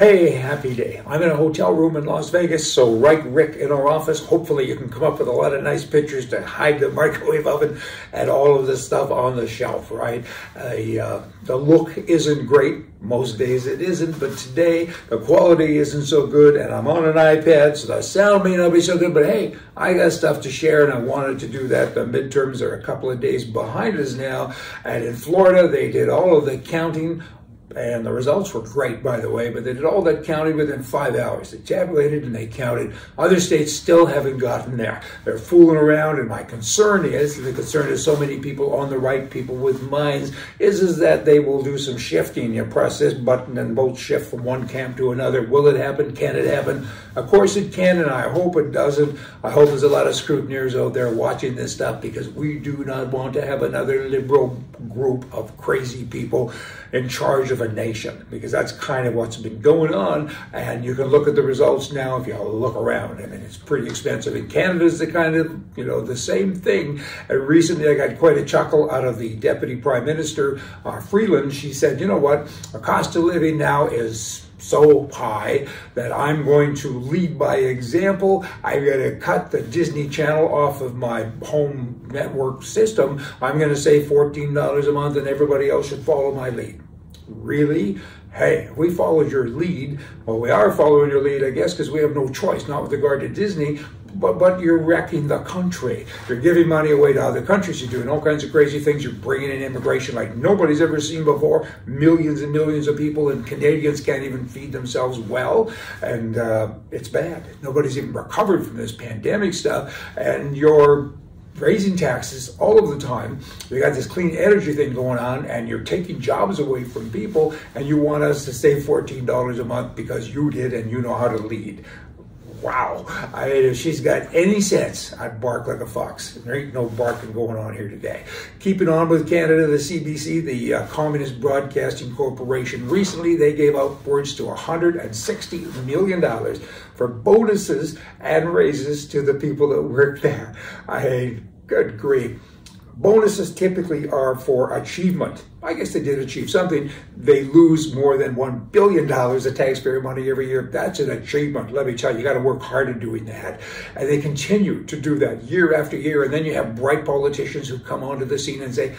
Hey, happy day. I'm in a hotel room in Las Vegas, so right Rick in our office. Hopefully you can come up with a lot of nice pictures to hide the microwave oven and all of this stuff on the shelf, right? Uh, the look isn't great. Most days it isn't, but today the quality isn't so good and I'm on an iPad, so the sound may not be so good, but hey, I got stuff to share and I wanted to do that. The midterms are a couple of days behind us now, and in Florida they did all of the counting and the results were great, by the way, but they did all that counting within five hours. They tabulated and they counted. Other states still haven't gotten there. They're fooling around, and my concern is, the concern is so many people on the right, people with minds, is, is that they will do some shifting. You press this button and both shift from one camp to another. Will it happen? Can it happen? Of course it can, and I hope it doesn't. I hope there's a lot of scrutineers out there watching this stuff because we do not want to have another liberal group of crazy people in charge of a nation because that's kind of what's been going on. And you can look at the results now if you look around. I mean, it's pretty expensive. In Canada, is the kind of, you know, the same thing. And recently, I got quite a chuckle out of the Deputy Prime Minister, uh, Freeland. She said, you know what, the cost of living now is so high that I'm going to lead by example. I'm going to cut the Disney Channel off of my home network system. I'm going to save $14 a month and everybody else should follow my lead. Really? Hey, we followed your lead, well, we are following your lead, I guess, because we have no choice, not with regard to Disney, but, but you're wrecking the country. You're giving money away to other countries. You're doing all kinds of crazy things. You're bringing in immigration like nobody's ever seen before. Millions and millions of people, and Canadians can't even feed themselves well. And uh, it's bad. Nobody's even recovered from this pandemic stuff. And you're raising taxes all of the time. We got this clean energy thing going on, and you're taking jobs away from people, and you want us to save $14 a month because you did and you know how to lead wow. I mean, if she's got any sense, I'd bark like a fox. There ain't no barking going on here today. Keeping on with Canada, the CBC, the uh, Communist Broadcasting Corporation, recently they gave upwards to $160 million for bonuses and raises to the people that work there. I good grief. Bonuses typically are for achievement. I guess they did achieve something. They lose more than $1 billion of taxpayer money every year. That's an achievement. Let me tell you, you got to work hard at doing that. And they continue to do that year after year. And then you have bright politicians who come onto the scene and say,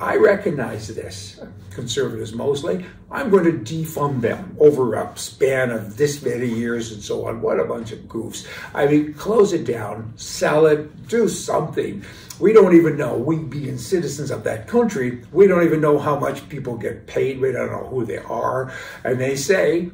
I recognize this, conservatives mostly. I'm going to defund them over a span of this many years and so on. What a bunch of goofs. I mean, close it down, sell it, do something. We don't even know, we being citizens of that country, we don't even know how much people get paid. We don't know who they are. And they say,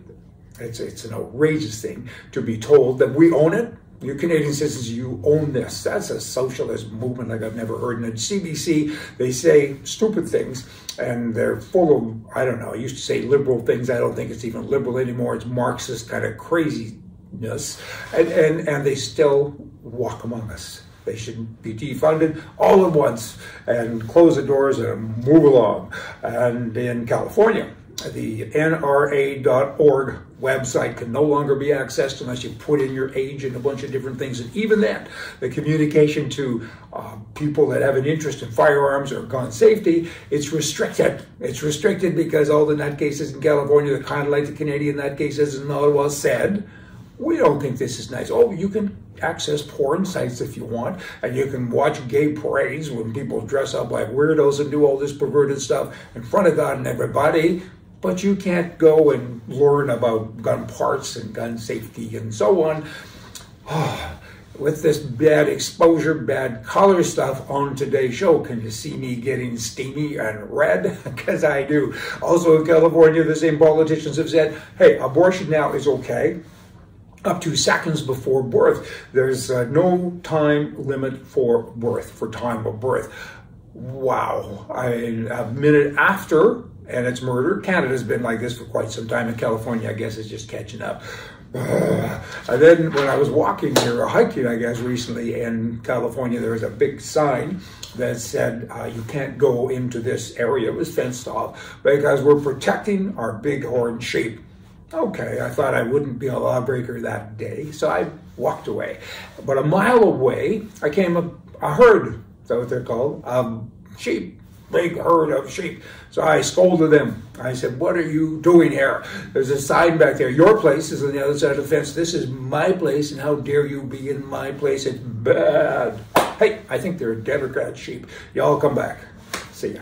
it's, it's an outrageous thing to be told that we own it you Canadian citizens, you own this. That's a socialist movement like I've never heard. And at CBC, they say stupid things, and they're full of, I don't know, I used to say liberal things. I don't think it's even liberal anymore. It's Marxist kind of craziness. And, and, and they still walk among us. They should be defunded all at once and close the doors and move along. And in California, the NRA.org website can no longer be accessed unless you put in your age and a bunch of different things. And even then, the communication to uh, people that have an interest in firearms or gun safety, it's restricted. It's restricted because all the nutcases in California, the kind of like the Canadian nutcases in Ottawa said, we don't think this is nice. Oh, you can access porn sites if you want, and you can watch gay parades when people dress up like weirdos and do all this perverted stuff in front of God and everybody but you can't go and learn about gun parts and gun safety and so on. with this bad exposure, bad color stuff on today's show. Can you see me getting steamy and red? Because I do. Also in California, the same politicians have said, hey, abortion now is okay. Up to seconds before birth. There's uh, no time limit for birth, for time of birth. Wow. I, a minute after and it's murder. Canada's been like this for quite some time, and California, I guess, is just catching up. And then when I was walking here, or hiking, I guess, recently in California, there was a big sign that said, uh, you can't go into this area. It was fenced off because we're protecting our bighorn sheep. Okay, I thought I wouldn't be a lawbreaker that day, so I walked away. But a mile away, I came up, a herd, is that what they're called, um, sheep big herd of sheep. So I scolded them. I said, What are you doing here? There's a sign back there. Your place is on the other side of the fence. This is my place, and how dare you be in my place? It's bad. Hey, I think they're Democrat sheep. Y'all come back. See ya.